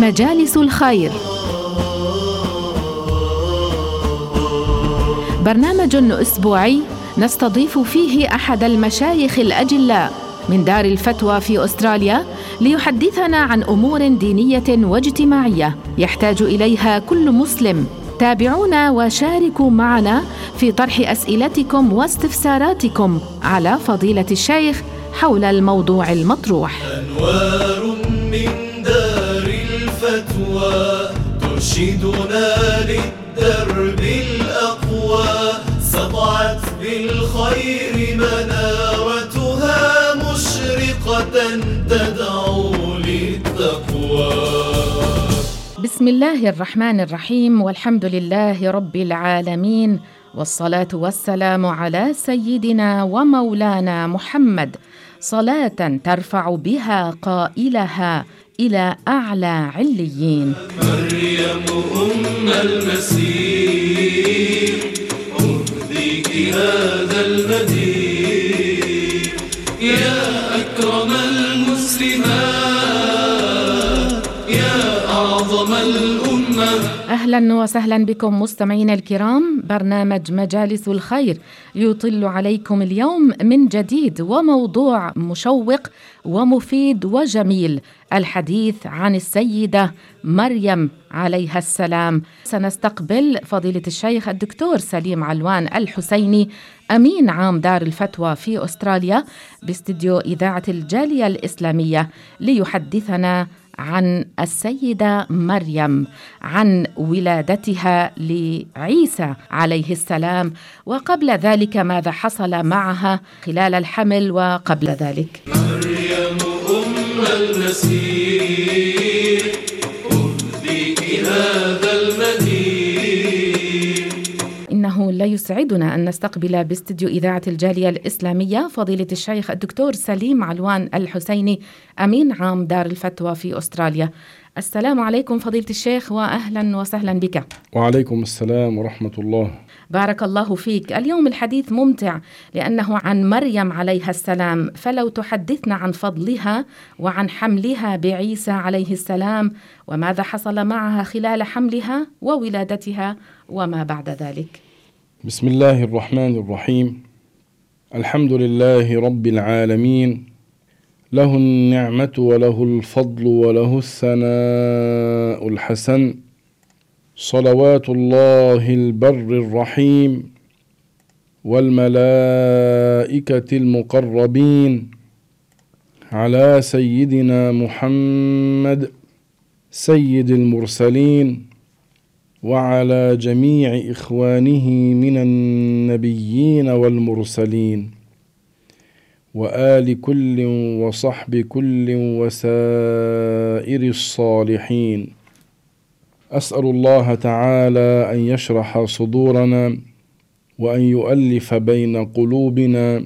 مجالس الخير. برنامج أسبوعي نستضيف فيه أحد المشايخ الأجلاء من دار الفتوى في أستراليا ليحدثنا عن أمور دينية واجتماعية يحتاج إليها كل مسلم. تابعونا وشاركوا معنا في طرح أسئلتكم واستفساراتكم على فضيلة الشيخ حول الموضوع المطروح. أنوار من ترشدنا للدرب الأقوى. سطعت بالخير منارتها مشرقة تدعو للتقوى. بسم الله الرحمن الرحيم والحمد لله رب العالمين والصلاة والسلام على سيدنا ومولانا محمد. صلاة ترفع بها قائلها إلى أعلى عليين. مريم أم المسيح أهديك هذا المدين أهلا وسهلا بكم مستمعينا الكرام. برنامج مجالس الخير يطل عليكم اليوم من جديد وموضوع مشوق ومفيد وجميل الحديث عن السيدة مريم عليها السلام. سنستقبل فضيلة الشيخ الدكتور سليم علوان الحسيني أمين عام دار الفتوى في أستراليا باستديو إذاعة الجالية الإسلامية ليحدثنا عن السيدة مريم عن ولادتها لعيسى عليه السلام وقبل ذلك ماذا حصل معها خلال الحمل وقبل ذلك. مريم أم المسيح لا يسعدنا أن نستقبل باستديو إذاعة الجالية الإسلامية فضيلة الشيخ الدكتور سليم علوان الحسيني أمين عام دار الفتوى في أستراليا. السلام عليكم فضيلة الشيخ وأهلا وسهلا بك. وعليكم السلام ورحمة الله. بارك الله فيك. اليوم الحديث ممتع لأنه عن مريم عليها السلام. فلو تحدثنا عن فضلها وعن حملها بعيسى عليه السلام وماذا حصل معها خلال حملها وولادتها وما بعد ذلك؟ بسم الله الرحمن الرحيم. الحمد لله رب العالمين. له النعمة وله الفضل وله الثناء الحسن. صلوات الله البر الرحيم. والملائكة المقربين. على سيدنا محمد. سيد المرسلين. وعلى جميع إخوانه من النبيين والمرسلين وآل كل وصحب كل وسائر الصالحين. أسأل الله تعالى أن يشرح صدورنا وأن يؤلف بين قلوبنا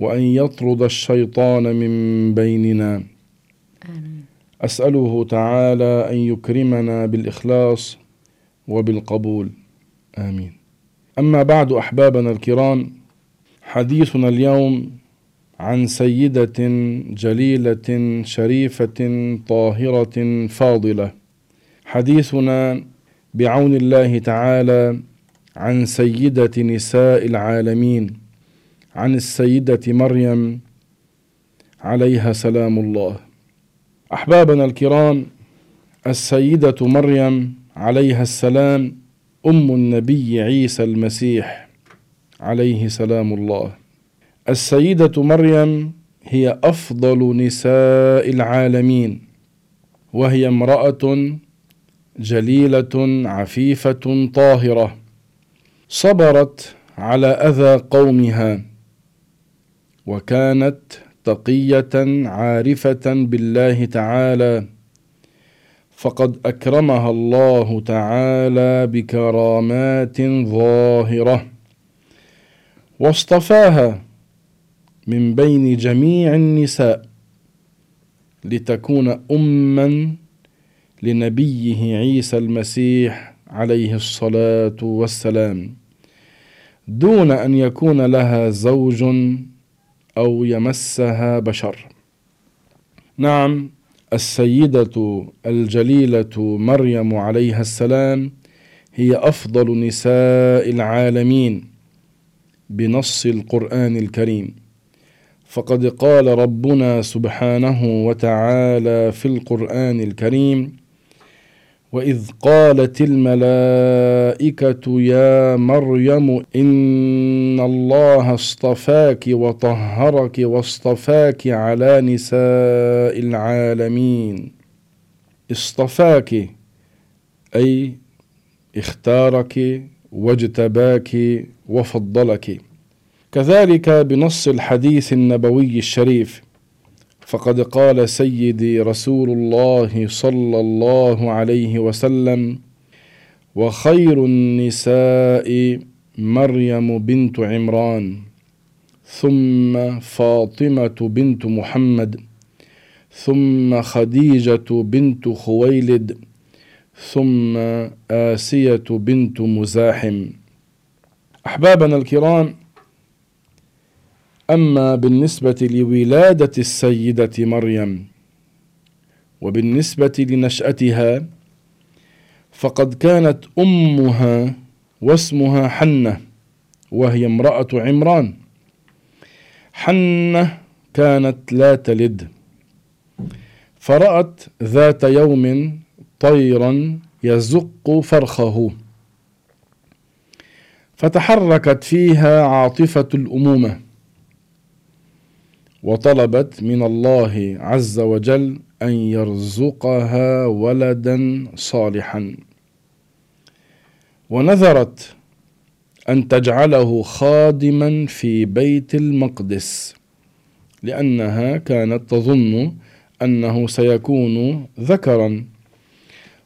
وأن يطرد الشيطان من بيننا. أسأله تعالى أن يكرمنا بالإخلاص وبالقبول. آمين. أما بعد أحبابنا الكرام حديثنا اليوم عن سيدة جليلة شريفة طاهرة فاضلة. حديثنا بعون الله تعالى عن سيدة نساء العالمين عن السيدة مريم عليها سلام الله. أحبابنا الكرام السيدة مريم عليها السلام أم النبي عيسى المسيح عليه سلام الله. السيدة مريم هي أفضل نساء العالمين وهي امرأة جليلة عفيفة طاهرة صبرت على أذى قومها وكانت تقيه عارفة بالله تعالى فقد أكرمها الله تعالى بكرامات ظاهرة واصطفاها من بين جميع النساء لتكون اما لنبيه عيسى المسيح عليه الصلاة والسلام دون أن يكون لها زوج أو يمسها بشر. نعم السيدة الجليلة مريم عليها السلام هي أفضل نساء العالمين بنص القرآن الكريم. فقد قال ربنا سبحانه وتعالى في القرآن الكريم وإذ قالت الملائكة يا مريم إن الله اصطفاك وطهرك واصطفاك على نساء العالمين. اصطفاك أي اختارك واجتباك وفضلك. كذلك بنص الحديث النبوي الشريف. فقد قال سيدي رسول الله صلى الله عليه وسلم وخير النساء مريم بنت عمران ثم فاطمة بنت محمد ثم خديجة بنت خويلد ثم آسية بنت مزاحم. أحبابنا الكرام أما بالنسبة لولادة السيدة مريم وبالنسبة لنشأتها فقد كانت أمها واسمها حنة وهي امرأة عمران. حنة كانت لا تلد. فرأت ذات يوم طيرا يزق فرخه. فتحركت فيها عاطفة الأمومة. وطلبت من الله عز وجل أن يرزقها ولدا صالحا. ونذرت أن تجعله خادما في بيت المقدس لأنها كانت تظن أنه سيكون ذكرا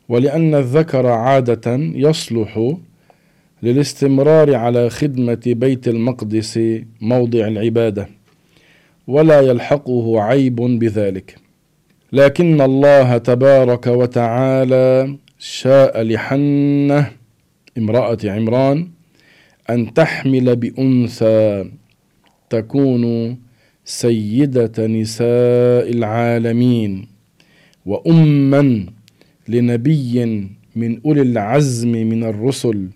ولأن الذكر عادة يصلح للاستمرار على خدمة بيت المقدس موضع العبادة. ولا يلحقه عيب بذلك. لكن الله تبارك وتعالى شاء لحنة امرأة عمران أن تحمل بأنثى تكون سيدة نساء العالمين واما لنبي من أولي العزم من الرسل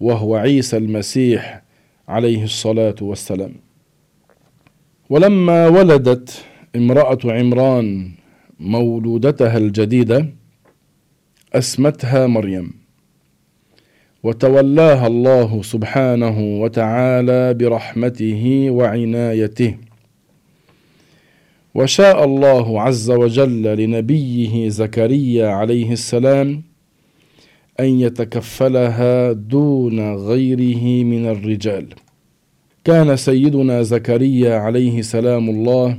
وهو عيسى المسيح عليه الصلاة والسلام. ولما ولدت امرأة عمران مولودتها الجديدة أسمتها مريم وتولاها الله سبحانه وتعالى برحمته وعنايته وشاء الله عز وجل لنبيه زكريا عليه السلام أن يتكفلها دون غيره من الرجال. كان سيدنا زكريا عليه سلام الله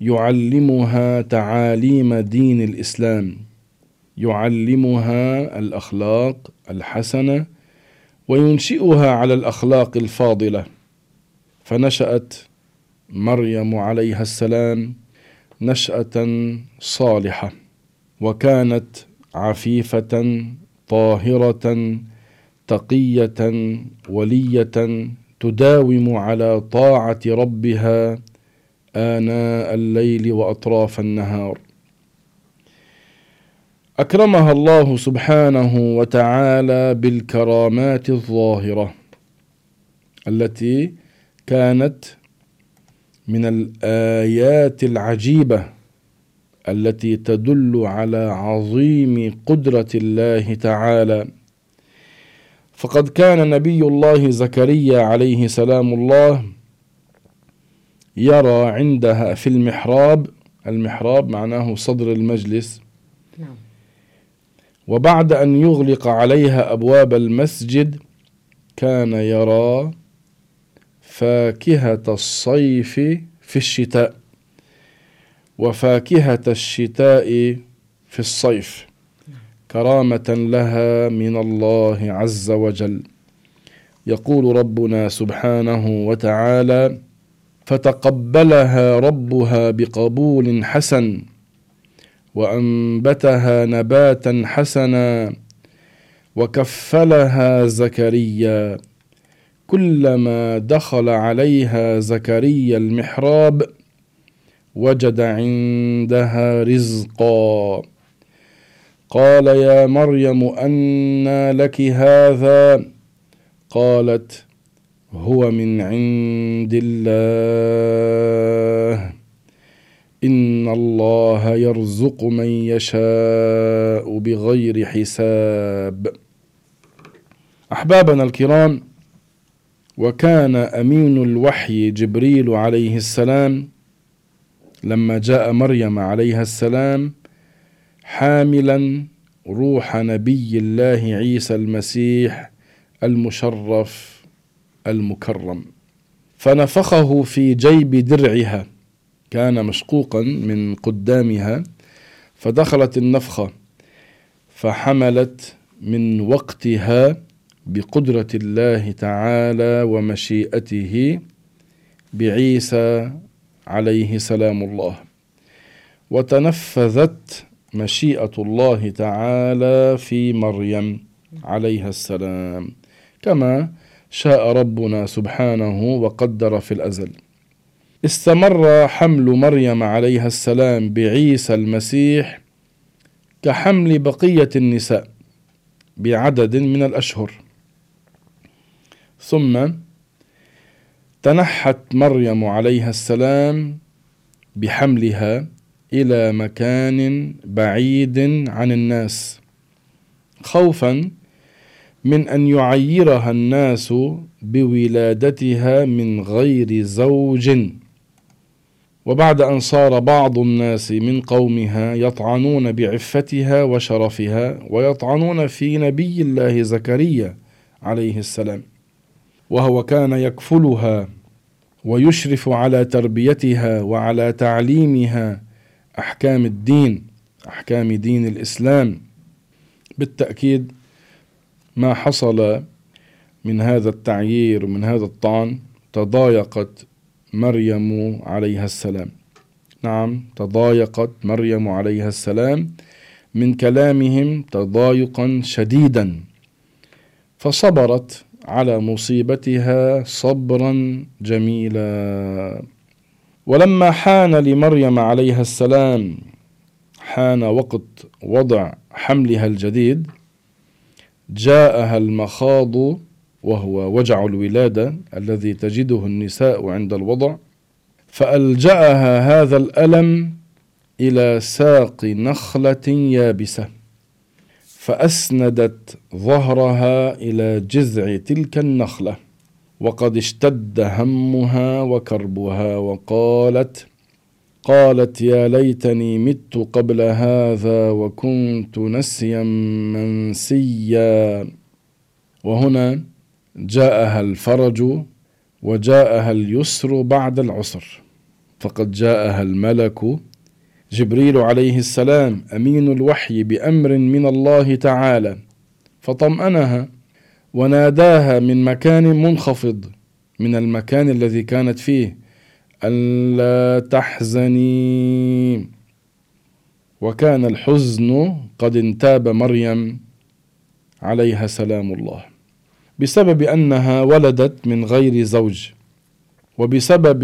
يعلمها تعاليم دين الإسلام يعلمها الأخلاق الحسنة وينشئها على الأخلاق الفاضلة. فنشأت مريم عليها السلام نشأة صالحة وكانت عفيفة طاهرة تقية ولية تداوم على طاعة ربها آناء الليل وأطراف النهار. أكرمها الله سبحانه وتعالى بالكرامات الظاهرة التي كانت من الآيات العجيبة التي تدل على عظيم قدرة الله تعالى. فقد كان نبي الله زكريا عليه سلام الله يرى عندها في المحراب المحراب معناه صدر المجلس نعم. وبعد أن يغلق عليها أبواب المسجد كان يرى فاكهة الصيف في الشتاء وفاكهة الشتاء في الصيف كرامة لها من الله عز وجل. يقول ربنا سبحانه وتعالى فتقبلها ربها بقبول حسن وأنبتها نباتا حسنا وكفلها زكريا. كلما دخل عليها زكريا المحراب وجد عندها رزقا. قال يا مريم أنى لك هذا؟ قالت هو من عند الله. إن الله يرزق من يشاء بغير حساب. أحبابنا الكرام وكان أمين الوحي جبريل عليه السلام لما جاء مريم عليها السلام حاملا روح نبي الله عيسى المسيح المشرف المكرم. فنفخه في جيب درعها. كان مشقوقا من قدامها. فدخلت النفخة. فحملت من وقتها بقدرة الله تعالى ومشيئته بعيسى عليه سلام الله. وتنفذت مشيئة الله تعالى في مريم عليها السلام. كما شاء ربنا سبحانه وقدر في الأزل. استمر حمل مريم عليها السلام بعيسى المسيح كحمل بقية النساء بعدد من الأشهر. ثم تنحت مريم عليها السلام بحملها إلى مكان بعيد عن الناس. خوفا من أن يعيرها الناس بولادتها من غير زوج. وبعد أن صار بعض الناس من قومها يطعنون بعفتها وشرفها ويطعنون في نبي الله زكريا عليه السلام. وهو كان يكفلها ويشرف على تربيتها وعلى تعليمها أحكام الدين أحكام دين الإسلام. بالتأكيد ما حصل من هذا التعيير ومن هذا الطعن تضايقت مريم عليها السلام. نعم تضايقت مريم عليها السلام من كلامهم تضايقا شديدا. فصبرت على مصيبتها صبرا جميلا. ولما حان لمريم عليها السلام حان وقت وضع حملها الجديد جاءها المخاض وهو وجع الولادة الذي تجده النساء عند الوضع فألجأها هذا الألم إلى ساق نخلة يابسة فأسندت ظهرها إلى جذع تلك النخلة. وقد اشتد همها وكربها وقالت قالت يا ليتني مت قبل هذا وكنت نسيا منسيا. وهنا جاءها الفرج وجاءها اليسر بعد العسر. فقد جاءها الملك جبريل عليه السلام أمين الوحي بأمر من الله تعالى فطمأنها وناداها من مكان منخفض من المكان الذي كانت فيه. ألا تحزني. وكان الحزن قد انتاب مريم. عليها سلام الله. بسبب أنها ولدت من غير زوج وبسبب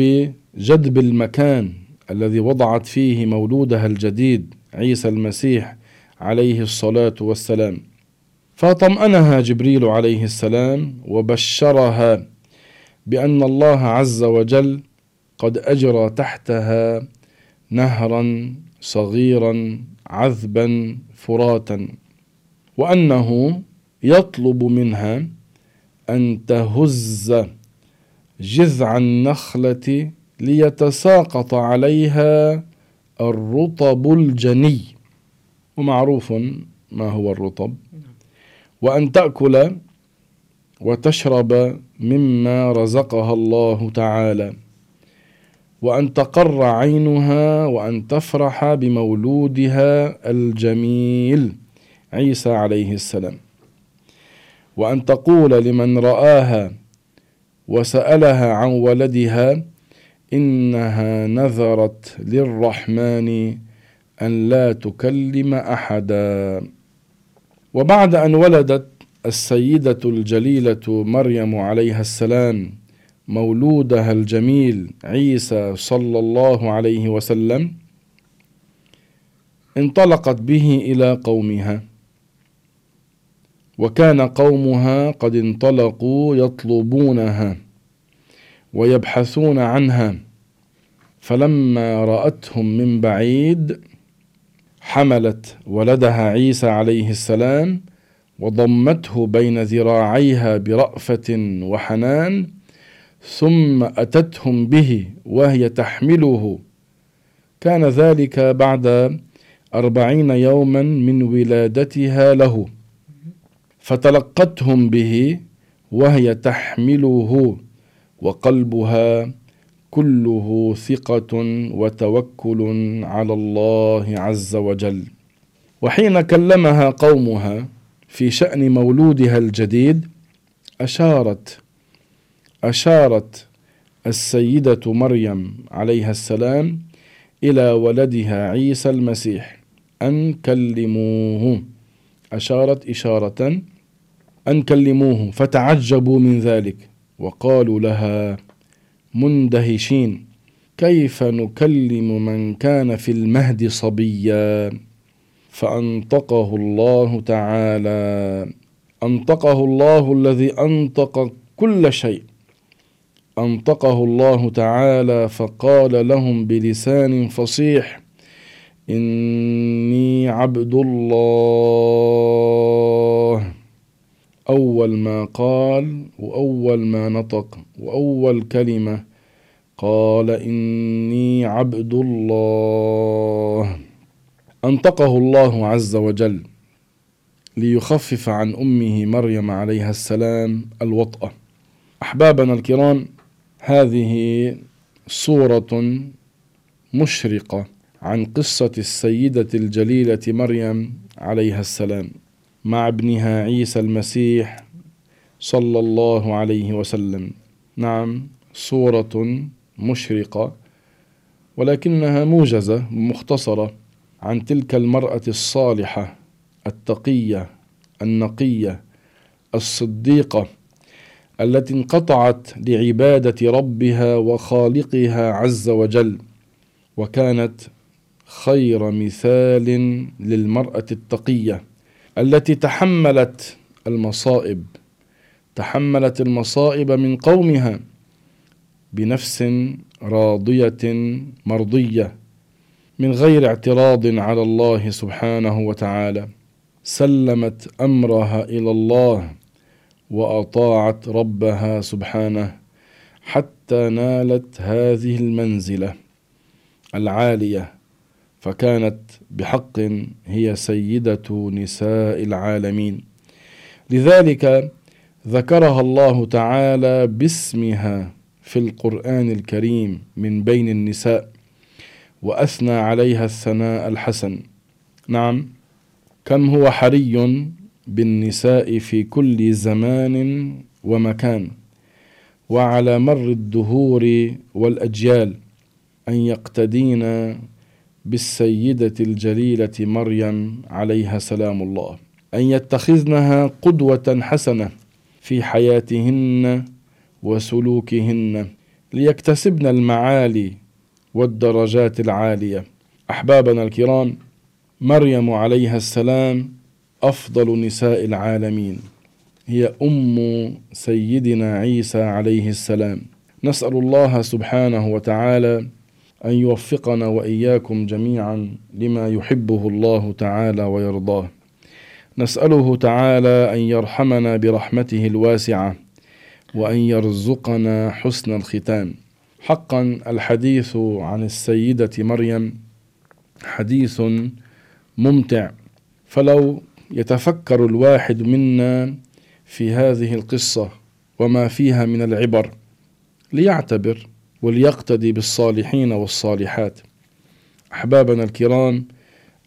جدب المكان الذي وضعت فيه مولودها الجديد عيسى المسيح عليه الصلاة والسلام. فطمأنها جبريل عليه السلام وبشرها بأن الله عز وجل قد أجرى تحتها نهرا صغيرا عذبا فراتا وأنه يطلب منها أن تهز جذع النخلة ليتساقط عليها الرطب الجني. ومعروف ما هو الرطب؟ وأن تأكل وتشرب مما رزقها الله تعالى وأن تقر عينها وأن تفرح بمولودها الجميل عيسى عليه السلام وأن تقول لمن رآها وسألها عن ولدها إنها نذرت للرحمن أن لا تكلم أحدا. وبعد أن ولدت السيدة الجليلة مريم عليها السلام مولودها الجميل عيسى صلى الله عليه وسلم انطلقت به إلى قومها. وكان قومها قد انطلقوا يطلبونها ويبحثون عنها فلما رأتهم من بعيد حملت ولدها عيسى عليه السلام وضمته بين ذراعيها برأفة وحنان ثم أتتهم به وهي تحمله. كان ذلك بعد أربعين يوما من ولادتها له. فتلقتهم به وهي تحمله وقلبها كله ثقة وتوكل على الله عز وجل. وحين كلمها قومها في شأن مولودها الجديد أشارت أشارت السيدة مريم عليها السلام إلى ولدها عيسى المسيح أن كلموه. أشارت إشارة أن كلموه فتعجبوا من ذلك وقالوا لها مندهشين. كيف نكلم من كان في المهد صبيا؟ فأنطقه الله تعالى. أنطقه الله الذي أنطق كل شيء. أنطقه الله تعالى فقال لهم بلسان فصيح إني عبد الله. أول ما قال وأول ما نطق وأول كلمة قال إني عبد الله. أنطقه الله عز وجل ليخفف عن أمه مريم عليها السلام الوطأة. أحبابنا الكرام هذه صورة مشرقة عن قصة السيدة الجليلة مريم عليها السلام. مع ابنها عيسى المسيح صلى الله عليه وسلم. نعم صورة مشرقة ولكنها موجزة مختصرة عن تلك المرأة الصالحة التقية النقية الصديقة التي انقطعت لعبادة ربها وخالقها عز وجل وكانت خير مثال للمرأة التقية. التي تحملت المصائب تحملت المصائب من قومها بنفس راضية مرضية من غير اعتراض على الله سبحانه وتعالى. سلمت أمرها إلى الله وأطاعت ربها سبحانه حتى نالت هذه المنزلة العالية فكانت بحق هي سيدة نساء العالمين. لذلك ذكرها الله تعالى باسمها في القرآن الكريم من بين النساء وأثنى عليها الثناء الحسن. نعم كم هو حري بالنساء في كل زمان ومكان وعلى مر الدهور والأجيال أن يقتدين بالسيدة الجليلة مريم عليها سلام الله. أن يتخذنها قدوة حسنة في حياتهن وسلوكهن ليكتسبن المعالي والدرجات العالية. أحبابنا الكرام مريم عليها السلام أفضل نساء العالمين. هي أم سيدنا عيسى عليه السلام. نسأل الله سبحانه وتعالى أن يوفقنا وإياكم جميعا لما يحبه الله تعالى ويرضاه. نسأله تعالى أن يرحمنا برحمته الواسعة وأن يرزقنا حسن الختام. حقا الحديث عن السيدة مريم حديث ممتع. فلو يتفكر الواحد منا في هذه القصة وما فيها من العبر ليعتبر وليقتدي بالصالحين والصالحات. أحبابنا الكرام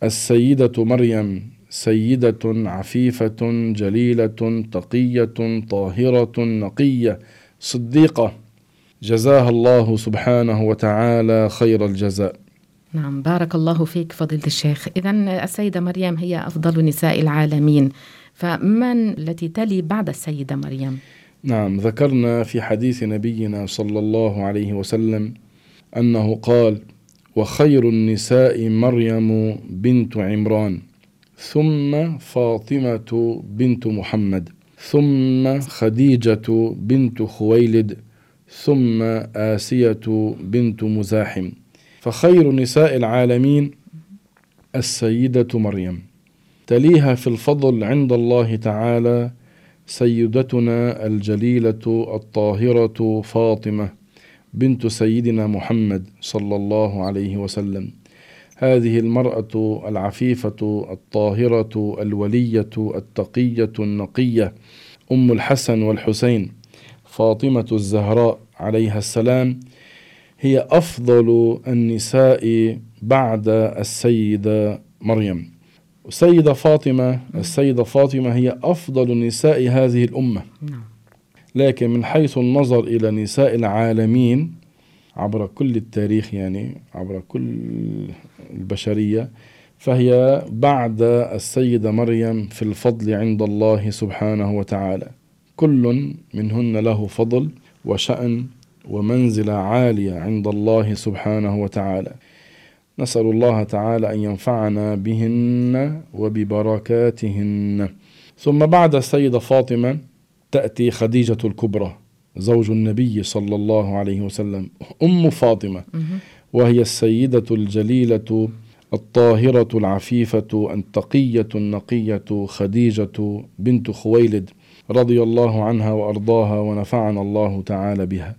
السيدة مريم سيدة عفيفة جليلة تقية طاهرة نقية صديقة. جزاها الله سبحانه وتعالى خير الجزاء. نعم بارك الله فيك فضيلة الشيخ. إذا السيدة مريم هي أفضل نساء العالمين. فمن التي تلي بعد السيدة مريم؟ نعم ذكرنا في حديث نبينا صلى الله عليه وسلم أنه قال وخير النساء مريم بنت عمران ثم فاطمة بنت محمد ثم خديجة بنت خويلد ثم آسية بنت مزاحم. فخير نساء العالمين السيدة مريم. تليها في الفضل عند الله تعالى سيدتنا الجليلة الطاهرة فاطمة بنت سيدنا محمد صلى الله عليه وسلم. هذه المرأة العفيفة الطاهرة الولية التقية النقية أم الحسن والحسين فاطمة الزهراء عليها السلام هي أفضل النساء بعد السيدة مريم. السيدة فاطمة السيدة فاطمة هي أفضل نساء هذه الأمة. لكن من حيث النظر إلى نساء العالمين عبر كل التاريخ يعني عبر كل البشرية فهي بعد السيدة مريم في الفضل عند الله سبحانه وتعالى. كل منهن له فضل وشأن ومنزلة عالية عند الله سبحانه وتعالى. نسأل الله تعالى أن ينفعنا بهن وببركاتهن. ثم بعد السيدة فاطمة تأتي خديجة الكبرى زوج النبي صلى الله عليه وسلم أم فاطمة. وهي السيدة الجليلة الطاهرة العفيفة التقية النقية خديجة بنت خويلد رضي الله عنها وأرضاها ونفعنا الله تعالى بها.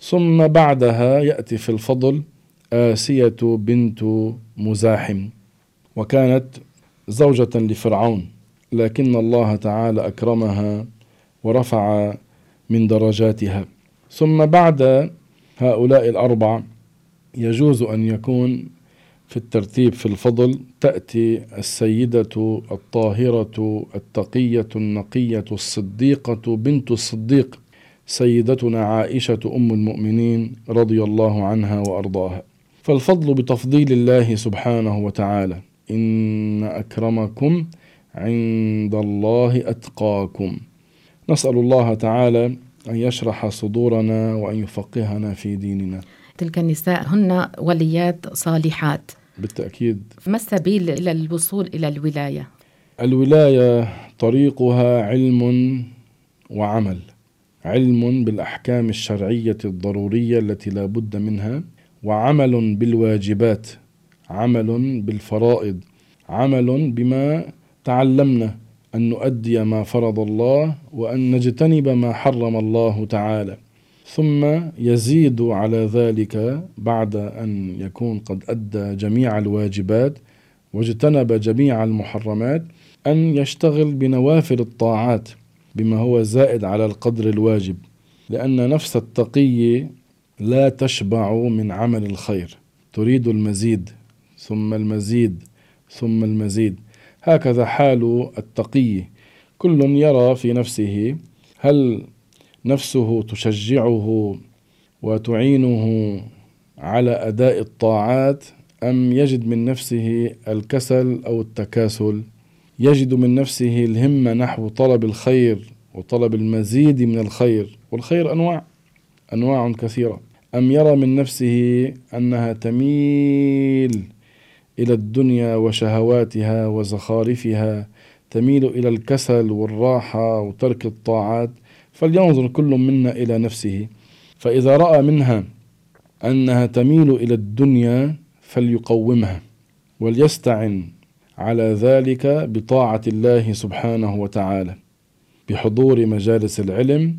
ثم بعدها يأتي في الفضل آسية بنت مزاحم وكانت زوجة لفرعون لكن الله تعالى أكرمها ورفع من درجاتها. ثم بعد هؤلاء الأربع يجوز أن يكون في الترتيب في الفضل تأتي السيدة الطاهرة التقية النقية الصديقة بنت الصديق سيدتنا عائشة أم المؤمنين رضي الله عنها وأرضاها. فالفضل بتفضيل الله سبحانه وتعالى. إن أكرمكم عند الله أتقاكم. نسأل الله تعالى أن يشرح صدورنا وأن يفقهنا في ديننا. تلك النساء هن وليات صالحات. بالتأكيد. ما السبيل إلى الوصول إلى الولاية؟ الولاية طريقها علم وعمل. علم بالأحكام الشرعية الضرورية التي لا بد منها. وعمل بالواجبات عمل بالفرائض عمل بما تعلمنا أن نؤدي ما فرض الله وأن نجتنب ما حرم الله تعالى. ثم يزيد على ذلك بعد أن يكون قد أدى جميع الواجبات واجتنب جميع المحرمات أن يشتغل بنوافل الطاعات بما هو زائد على القدر الواجب. لأن نفس التقي لا تشبع من عمل الخير. تريد المزيد ثم المزيد ثم المزيد. هكذا حال التقي. كل يرى في نفسه هل نفسه تشجعه وتعينه على أداء الطاعات أم يجد من نفسه الكسل أو التكاسل؟ يجد من نفسه الهمة نحو طلب الخير وطلب المزيد من الخير والخير أنواع. أنواع كثيرة. أم يرى من نفسه أنها تميل إلى الدنيا وشهواتها وزخارفها تميل إلى الكسل والراحة وترك الطاعات فلينظر كل منا إلى نفسه. فإذا رأى منها أنها تميل إلى الدنيا فليقومها وليستعن على ذلك بطاعة الله سبحانه وتعالى بحضور مجالس العلم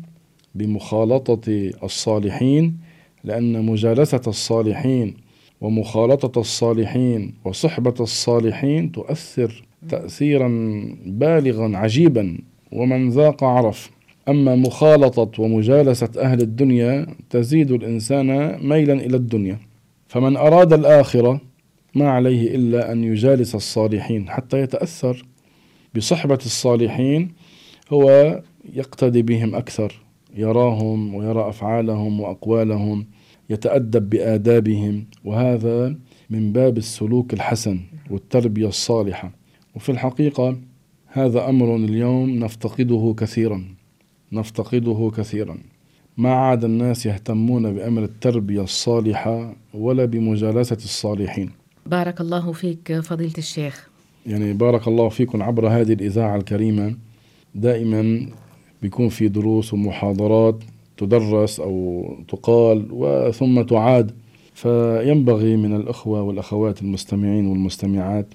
بمخالطة الصالحين لأن مجالسة الصالحين ومخالطة الصالحين وصحبة الصالحين تؤثر تاثيرا بالغا عجيبا ومن ذاق عرف. أما مخالطة ومجالسة أهل الدنيا تزيد الإنسان ميلا إلى الدنيا. فمن أراد الآخرة ما عليه إلا أن يجالس الصالحين حتى يتأثر بصحبة الصالحين هو يقتدي بهم أكثر. يراهم ويرى أفعالهم وأقوالهم يتأدب بآدابهم. وهذا من باب السلوك الحسن والتربية الصالحة. وفي الحقيقة هذا أمر اليوم نفتقده كثيرا نفتقده كثيرا. ما عاد الناس يهتمون بأمر التربية الصالحة ولا بمجالسة الصالحين. بارك الله فيك فضيلة الشيخ. يعني بارك الله فيكم عبر هذه الإذاعة الكريمة. دائما بيكون في دروس ومحاضرات تدرس أو تقال وثم تعاد. فينبغي من الأخوة والأخوات المستمعين والمستمعات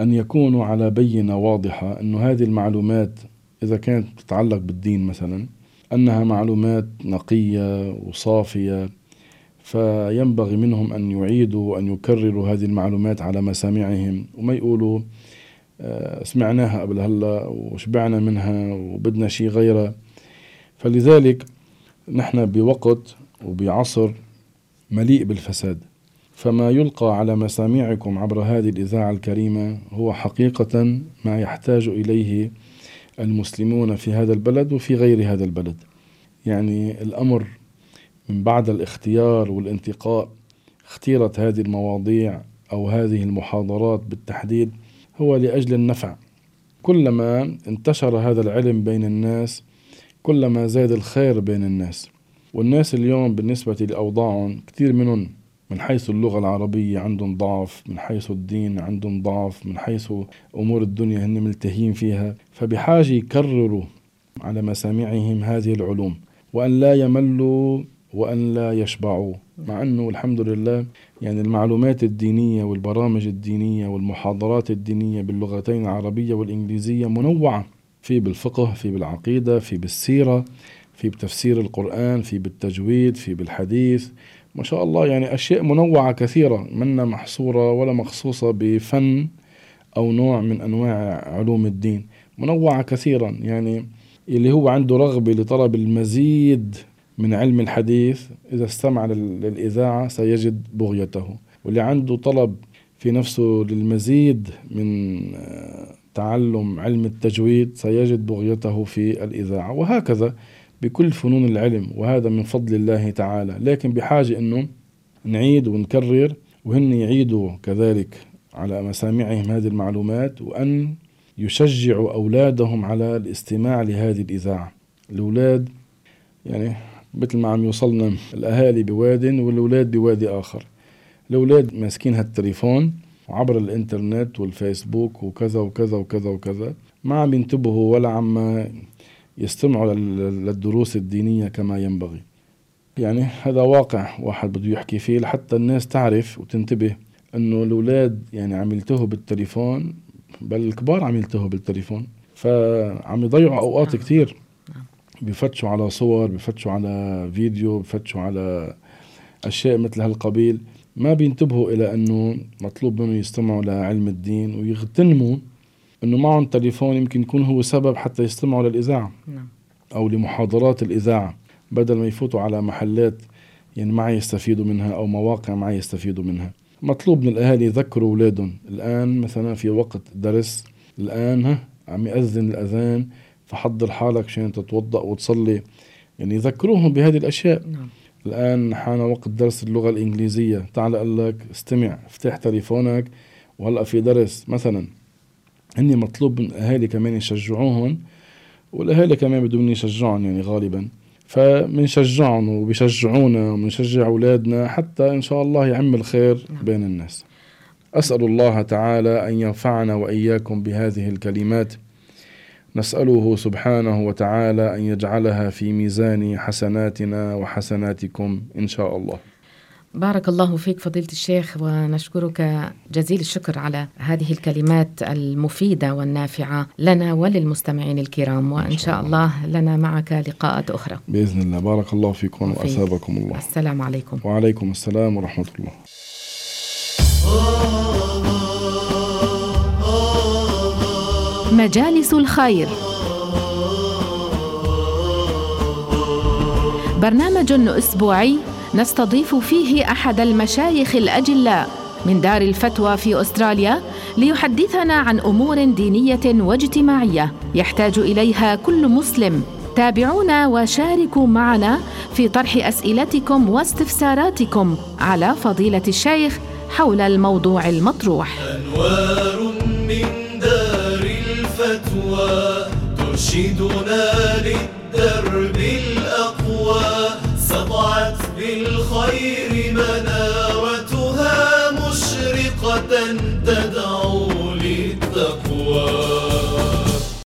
أن يكونوا على بينة واضحة أن هذه المعلومات إذا كانت تتعلق بالدين مثلا أنها معلومات نقية وصافية. فينبغي منهم أن يعيدوا وأن يكرروا هذه المعلومات على مسامعهم وما يقولوا سمعناها قبل هلا وشبعنا منها وبدنا شيء غيرها. فلذلك نحن بوقت وبعصر مليء بالفساد. فما يلقى على مسامعكم عبر هذه الإذاعة الكريمة هو حقيقة ما يحتاج إليه المسلمون في هذا البلد وفي غير هذا البلد. يعني الأمر من بعد الاختيار والانتقاء اختيرت هذه المواضيع أو هذه المحاضرات بالتحديد هو لأجل النفع. كلما انتشر هذا العلم بين الناس كلما زاد الخير بين الناس. والناس اليوم بالنسبة لأوضاعهم كثير منهم من حيث اللغة العربية عندهم ضعف من حيث الدين عندهم ضعف من حيث أمور الدنيا هن ملتهين فيها. فبحاجة يكرروا على مسامعهم هذه العلوم وأن لا يملوا وأن لا يشبعوا مع أنه الحمد لله يعني المعلومات الدينية والبرامج الدينية والمحاضرات الدينية باللغتين العربية والإنجليزية منوعة في بالفقه في بالعقيدة في بالسيرة في بتفسير القرآن في بالتجويد في بالحديث. ما شاء الله يعني أشياء منوعة كثيرة منا محصورة ولا مخصوصة بفن أو نوع من أنواع علوم الدين. منوعة كثيرا يعني اللي هو عنده رغبة لطلب المزيد من علم الحديث إذا استمع للإذاعة سيجد بغيته. واللي عنده طلب في نفسه للمزيد من آه، تعلم علم التجويد سيجد بغيته في الإذاعة. وهكذا بكل فنون العلم وهذا من فضل الله تعالى. لكن بحاجة أنه نعيد ونكرر وهن يعيدوا كذلك على مسامعهم هذه المعلومات وأن يشجعوا أولادهم على الاستماع لهذه الإذاعة. الأولاد يعني مثل ما عم يوصلنا الأهالي بواد والأولاد بوادي آخر الأولاد ماسكين هالتليفون وعبر الإنترنت والفيسبوك وكذا وكذا وكذا وكذا ما عم ينتبهوا ولا عم يستمعوا للدروس الدينية كما ينبغي يعني هذا واقع واحد بده يحكي فيه لحتى الناس تعرف وتنتبه إنه الأولاد يعني عم يلتهوا بالتليفون بل الكبار عم يلتهوا بالتليفون فعم يضيعوا أوقات نعم. كثير. بفتشوا على صور بفتشوا على فيديو بفتشوا على أشياء مثل هالقبيل. ما بينتبهوا إلى إنه مطلوب منهم يستمعوا لعلم الدين ويغتنموا إنه معهم تليفون يمكن يكون هو سبب حتى يستمعوا للإذاعة نعم. أو لمحاضرات الإذاعة بدل ما يفوتوا على محلات يعني ما يستفيدوا منها أو مواقع ما يستفيدوا منها. مطلوب من الأهالي يذكروا أولادهم. الآن مثلا في وقت درس الآن ها عم يأذن الأذان فحضر حالك عشان تتوضأ وتصلي. يعني يذكروهم بهذه الأشياء. نعم. الآن حان وقت درس اللغة الإنجليزية. تعال قال لك استمع افتح تليفونك وهلأ في درس. مثلا هني مطلوب من الاهالي كمان يشجعوهم والأهالي كمان بدهم يشجعهم يعني غالبا. فبنشجعهم وبيشجعونا وبنشجع أولادنا حتى إن شاء الله يعم الخير نعم. بين الناس. أسأل الله تعالى أن ينفعنا وإياكم بهذه الكلمات. نسأله سبحانه وتعالى أن يجعلها في ميزان حسناتنا وحسناتكم إن شاء الله. بارك الله فيك فضيلة الشيخ ونشكرك جزيل الشكر على هذه الكلمات المفيدة والنافعة لنا وللمستمعين الكرام وإن شاء الله. لنا معك لقاءات أخرى. بإذن الله. بارك الله فيكم وأثابكم الله. السلام عليكم. وعليكم السلام ورحمة الله. مجالس الخير. برنامج أسبوعي نستضيف فيه أحد المشايخ الأجلاء من دار الفتوى في أستراليا ليحدثنا عن أمور دينية واجتماعية يحتاج إليها كل مسلم. تابعونا وشاركوا معنا في طرح أسئلتكم واستفساراتكم على فضيلة الشيخ حول الموضوع المطروح. أنوار من ترشدنا للدين الدرب الأقوى. سطعت بالخير منارتها مشرقة تدعو للتقوى.